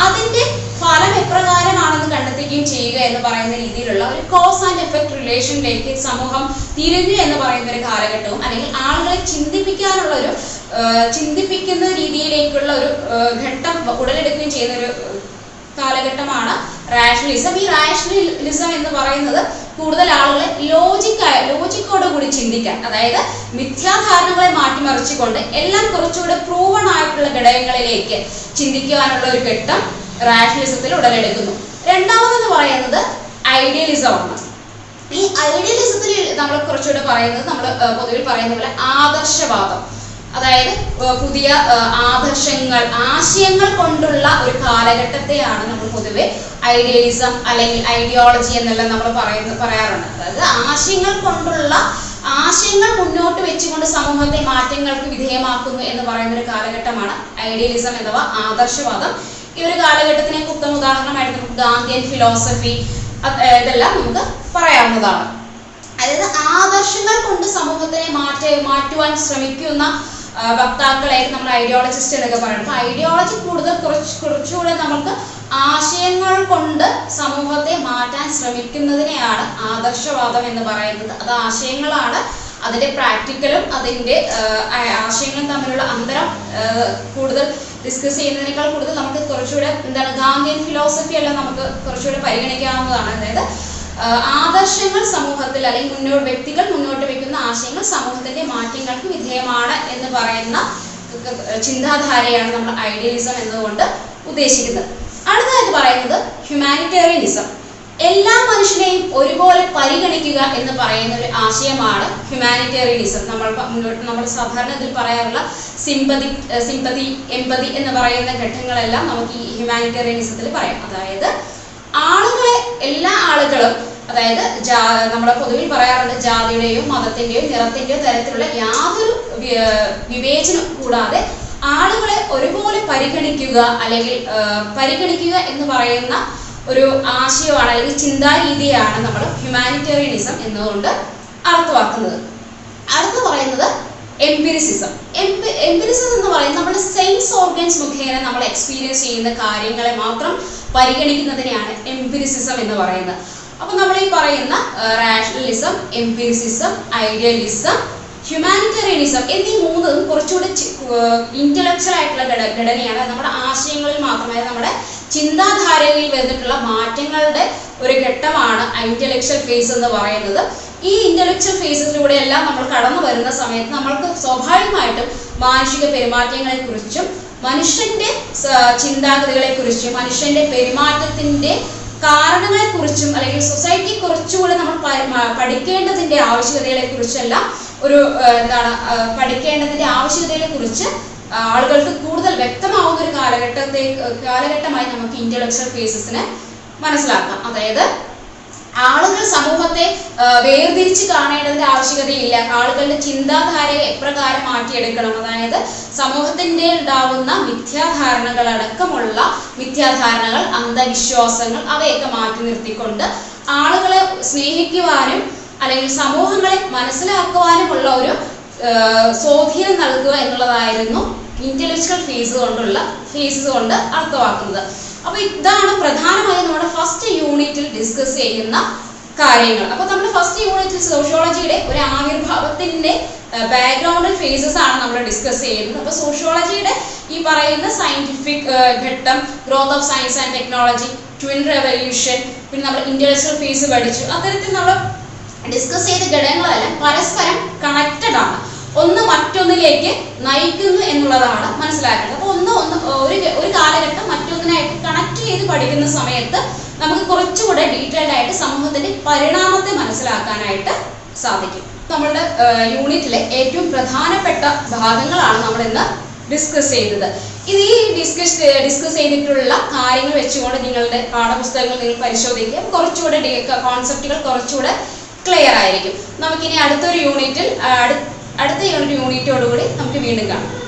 അതിന്റെ ഫലം എപ്രകാരമാണെന്ന് കണ്ടെത്തുകയും ചെയ്യുക എന്ന് പറയുന്ന രീതിയിലുള്ള ഒരു കോസ് ആൻഡ് എഫക്ട് റിലേഷനിലേക്ക് സമൂഹം തിരിഞ്ഞു എന്ന് പറയുന്ന ഒരു കാലഘട്ടവും അല്ലെങ്കിൽ ആളുകളെ ചിന്തിപ്പിക്കാനുള്ള ഒരു ചിന്തിപ്പിക്കുന്ന രീതിയിലേക്കുള്ള ഒരു ഘട്ടം ഉടലെടുക്കുകയും ചെയ്യുന്ന ഒരു കാലഘട്ടമാണ് റാഷണലിസം ഈ റാഷണലിസം എന്ന് പറയുന്നത് കൂടുതൽ ആളുകളെ ലോജിക്കായ ലോജിക്കോട് കൂടി ചിന്തിക്കാൻ അതായത് മിഥ്യാധാരണകളെ മാറ്റിമറിച്ചുകൊണ്ട് എല്ലാം കുറച്ചുകൂടെ പ്രൂവൺ ആയിട്ടുള്ള ഘടകങ്ങളിലേക്ക് ചിന്തിക്കുവാനുള്ള ഒരു ഘട്ടം റാഷണലിസത്തിൽ ഉടലെടുക്കുന്നു. രണ്ടാമതെന്ന് പറയുന്നത് ഐഡിയലിസമാണ് ഈ ഐഡിയലിസത്തിൽ നമ്മൾ കുറച്ചുകൂടെ പറയുന്നത് നമ്മൾ പൊതുവിൽ പറയുന്ന പോലെ ആദർശവാദം. അതായത് പുതിയ ആദർശങ്ങൾ ആശയങ്ങൾ കൊണ്ടുള്ള ഒരു കാലഘട്ടത്തെയാണ് നമ്മൾ പൊതുവെ ഐഡിയലിസം അല്ലെങ്കിൽ ഐഡിയോളജി എന്നെല്ലാം നമ്മൾ പറയുന്ന പറയാറുണ്ട്. അതായത് ആശയങ്ങൾ കൊണ്ടുള്ള ആശയങ്ങൾ മുന്നോട്ട് വെച്ചുകൊണ്ട് സമൂഹത്തെ മാറ്റങ്ങൾക്ക് വിധേയമാക്കുന്നു എന്ന് പറയുന്ന ഒരു കാലഘട്ടമാണ് ഐഡിയലിസം അഥവാ ആദർശവാദം. ഈ ഒരു കാലഘട്ടത്തിനെ ഉത്തമ ഉദാഹരണമായിട്ട് നമുക്ക് ഗാന്ധിയൻ ഫിലോസഫി ഇതെല്ലാം നമുക്ക് പറയാവുന്നതാണ്. അതായത് ആദർശങ്ങൾ കൊണ്ട് സമൂഹത്തിനെ മാറ്റ മാറ്റുവാൻ ശ്രമിക്കുന്ന ആ, വക്താക്കളായിട്ട് നമ്മൾ ഐഡിയോളജിസ്റ്റ് എന്നൊക്കെ പറയുന്നത്. ഐഡിയോളജി കൂടുതൽ കുറച്ച് കുറച്ചുകൂടെ നമുക്ക് ആശയങ്ങൾ കൊണ്ട് സമൂഹത്തെ മാറ്റാൻ ശ്രമിക്കുന്നതിനെയാണ് ആദർശവാദം എന്ന് പറയുന്നത്. അത് ആശയങ്ങളാണ് അതിന്റെ പ്രാക്ടിക്കലും അതിന്റെ ആശയങ്ങളും തമ്മിലുള്ള അന്തരം കൂടുതൽ ഡിസ്കസ് ചെയ്യുന്നതിനേക്കാൾ കൂടുതൽ നമുക്ക് കുറച്ചുകൂടെ എന്താണ് ഗാന്ധിയൻ ഫിലോസഫി എല്ലാം നമുക്ക് കുറച്ചുകൂടെ പരിഗണിക്കാവുന്നതാണ്. അതായത് ആദർശങ്ങൾ സമൂഹത്തിൽ അല്ലെങ്കിൽ മുന്നോട്ട് വ്യക്തികൾ മുന്നോട്ട് വെക്കുന്ന ആശയങ്ങൾ സമൂഹത്തിന്റെ മാറ്റങ്ങൾക്ക് വിധേയമാണ് എന്ന് പറയുന്ന ചിന്താധാരയാണ് നമ്മൾ ഐഡിയലിസം എന്നതുകൊണ്ട് ഉദ്ദേശിക്കുന്നത്. അടുത്തതായിട്ട് പറയുന്നത് ഹ്യൂമാനിറ്റേറിയനിസം എല്ലാ മനുഷ്യനെയും ഒരുപോലെ പരിഗണിക്കുക എന്ന് പറയുന്ന ഒരു ആശയമാണ് ഹ്യൂമാനിറ്റേറിയനിസം നമ്മൾ മുന്നോട്ട് നമ്മൾ സാധാരണ ഇതിൽ പറയാറുള്ള സിമ്പതി സിമ്പതി എമ്പതി എന്ന് പറയുന്ന ഘട്ടങ്ങളെല്ലാം നമുക്ക് ഈ ഹ്യൂമാനിറ്റേറിയനിസത്തിൽ പറയാം. അതായത് ആളുകളെ എല്ലാ ആളുകളും അതായത് ജാ നമ്മുടെ പൊതുവിൽ പറയാറുണ്ട് ജാതിയുടെയും മതത്തിന്റെയോ നിറത്തിന്റെയോ തരത്തിലുള്ള യാതൊരു വിവേചനം കൂടാതെ ആളുകളെ ഒരുപോലെ പരിഗണിക്കുക അല്ലെങ്കിൽ പരിഗണിക്കുക എന്ന് പറയുന്ന ഒരു ആശയമാണ് അല്ലെങ്കിൽ ചിന്താരീതിയാണ് നമ്മൾ ഹ്യൂമാനിറ്റേറിയനിസം എന്നതുകൊണ്ട് അർത്ഥമാക്കുന്നത്. അടുത്ത് പറയുന്നത് എംപിരിസിസം എംപിരിസിസം എന്ന് പറയുന്നത് നമ്മുടെ സെൻസ് ഓർഗൻസ് മുഖേന നമ്മൾ എക്സ്പീരിയൻസ് ചെയ്യുന്ന കാര്യങ്ങളെ മാത്രം പരിഗണിക്കുന്നതിനെയാണ് എംപിരിസിസം എന്ന് പറയുന്നത്. അപ്പൊ നമ്മൾ ഈ പറയുന്ന റാഷണലിസം എംപിരിസിസം ഐഡിയലിസം ഹ്യൂമാനിറ്റേറിയനിസം എന്നീ മൂന്നും കുറച്ചുകൂടെ ഇന്റലക്ച്വൽ ആയിട്ടുള്ള ഘടനയാണ്. നമ്മുടെ ആശയങ്ങളിൽ മാത്രമേ നമ്മുടെ ചിന്താധാരയിൽ വന്നിട്ടുള്ള മാറ്റങ്ങളുടെ ഒരു ഘട്ടമാണ് ഇന്റലക്ച്വൽ ഫേസ് എന്ന് പറയുന്നത്. ഈ ഇന്റലക്ച്വൽ ഫേസസിലൂടെ എല്ലാം നമ്മൾ കടന്നു വരുന്ന സമയത്ത് നമ്മൾക്ക് സ്വാഭാവികമായിട്ടും മാനുഷിക പെരുമാറ്റങ്ങളെ കുറിച്ചും മനുഷ്യന്റെ ചിന്താഗതികളെ കുറിച്ചും മനുഷ്യന്റെ പെരുമാറ്റത്തിന്റെ കാരണങ്ങളെ കുറിച്ചും അല്ലെങ്കിൽ സൊസൈറ്റി കുറച്ചുകൂടി നമ്മൾ പഠിക്കേണ്ടതിന്റെ ആവശ്യകതകളെ കുറിച്ചെല്ലാം ഒരു എന്താണ് പഠിക്കേണ്ടതിന്റെ ആവശ്യകതകളെ കുറിച്ച് ആളുകൾക്ക് കൂടുതൽ വ്യക്തമാവുന്ന ഒരു കാലഘട്ടത്തെ കാലഘട്ടമായി നമുക്ക് ഇന്റലക്ച്വൽ ഫേസസിനെ മനസ്സിലാക്കാം. അതായത് ആളുകൾ സമൂഹത്തെ വേർതിരിച്ച് കാണേണ്ടതിന്റെ ആവശ്യകതയില്ല. ആളുകളുടെ ചിന്താധാരയെ എപ്രകാരം മാറ്റിയെടുക്കണം? അതായത് സമൂഹത്തിന്റെ ഉണ്ടാവുന്ന മിഥ്യാധാരണകൾ അടക്കമുള്ള മിഥ്യാധാരണകൾ അന്ധവിശ്വാസങ്ങൾ അവയൊക്കെ മാറ്റി നിർത്തിക്കൊണ്ട് ആളുകളെ സ്നേഹിക്കുവാനും അല്ലെങ്കിൽ സമൂഹങ്ങളെ മനസ്സിലാക്കുവാനുമുള്ള ഒരു സ്വാധീനം നൽകുക എന്നുള്ളതായിരുന്നു ഇന്റലക്ച്വൽ ഫീസ് കൊണ്ടുള്ള ഫീസ് കൊണ്ട് അർത്ഥമാക്കുന്നത്. അപ്പൊ ഇതാണ് പ്രധാനമായും നമ്മുടെ ഫസ്റ്റ് യൂണിറ്റിൽ ഡിസ്കസ് ചെയ്യുന്ന കാര്യങ്ങൾ. അപ്പൊ നമ്മൾ ഫസ്റ്റ് യൂണിറ്റിൽ സോഷ്യോളജിയുടെ ഒരു ആവിർഭാവത്തിന്റെ ബാക്ക്ഗ്രൗണ്ടൽ ഫേസസ് ആണ് നമ്മൾ ഡിസ്കസ് ചെയ്യുന്നത്. അപ്പൊ സോഷ്യോളജിയുടെ ഈ പറയുന്ന സയന്റിഫിക് ഘട്ടം growth of science and technology twin revolution പിന്നെ നമ്മൾ ഇൻഡസ്ട്രിയൽ ഫേസ് പഠിച്ചു. അത്തരത്തിൽ നമ്മൾ ഡിസ്കസ് ചെയ്ത ഘടകങ്ങളെല്ലാം പരസ്പരം കണക്റ്റഡ് ആണ്. ഒന്ന് മറ്റൊന്നിലേക്ക് നയിക്കുന്നു എന്നുള്ളതാണ് മനസ്സിലാക്കേണ്ടത്. അപ്പൊ ഒന്ന് ഒന്ന് ഒരു ഒരു കാലഘട്ടം മറ്റൊന്നിനായിട്ട് കണക്ട് ചെയ്ത് പഠിക്കുന്ന സമയത്ത് നമുക്ക് കുറച്ചുകൂടെ ഡീറ്റെയിൽഡ് ആയിട്ട് സമൂഹത്തിന്റെ പരിണാമത്തെ മനസ്സിലാക്കാനായിട്ട് സാധിക്കും. നമ്മളുടെ യൂണിറ്റിലെ ഏറ്റവും പ്രധാനപ്പെട്ട ഭാഗങ്ങളാണ് നമ്മൾ ഇന്ന് ഡിസ്കസ് ചെയ്തത് ഇത് ഈ ഡിസ്കസ് ഡിസ്കസ് ചെയ്തിട്ടുള്ള കാര്യങ്ങൾ വെച്ചുകൊണ്ട് നിങ്ങളുടെ പാഠപുസ്തകങ്ങൾ നിങ്ങൾ പരിശോധിക്കുക. കുറച്ചുകൂടെ കോൺസെപ്റ്റുകൾ കുറച്ചുകൂടെ ക്ലിയർ ആയിരിക്കും. നമുക്കിനി അടുത്തൊരു യൂണിറ്റിൽ അടുത്ത യൂണിറ്റ് യൂണിറ്റോടുകൂടി നമുക്ക് വീണ്ടും കാണാം.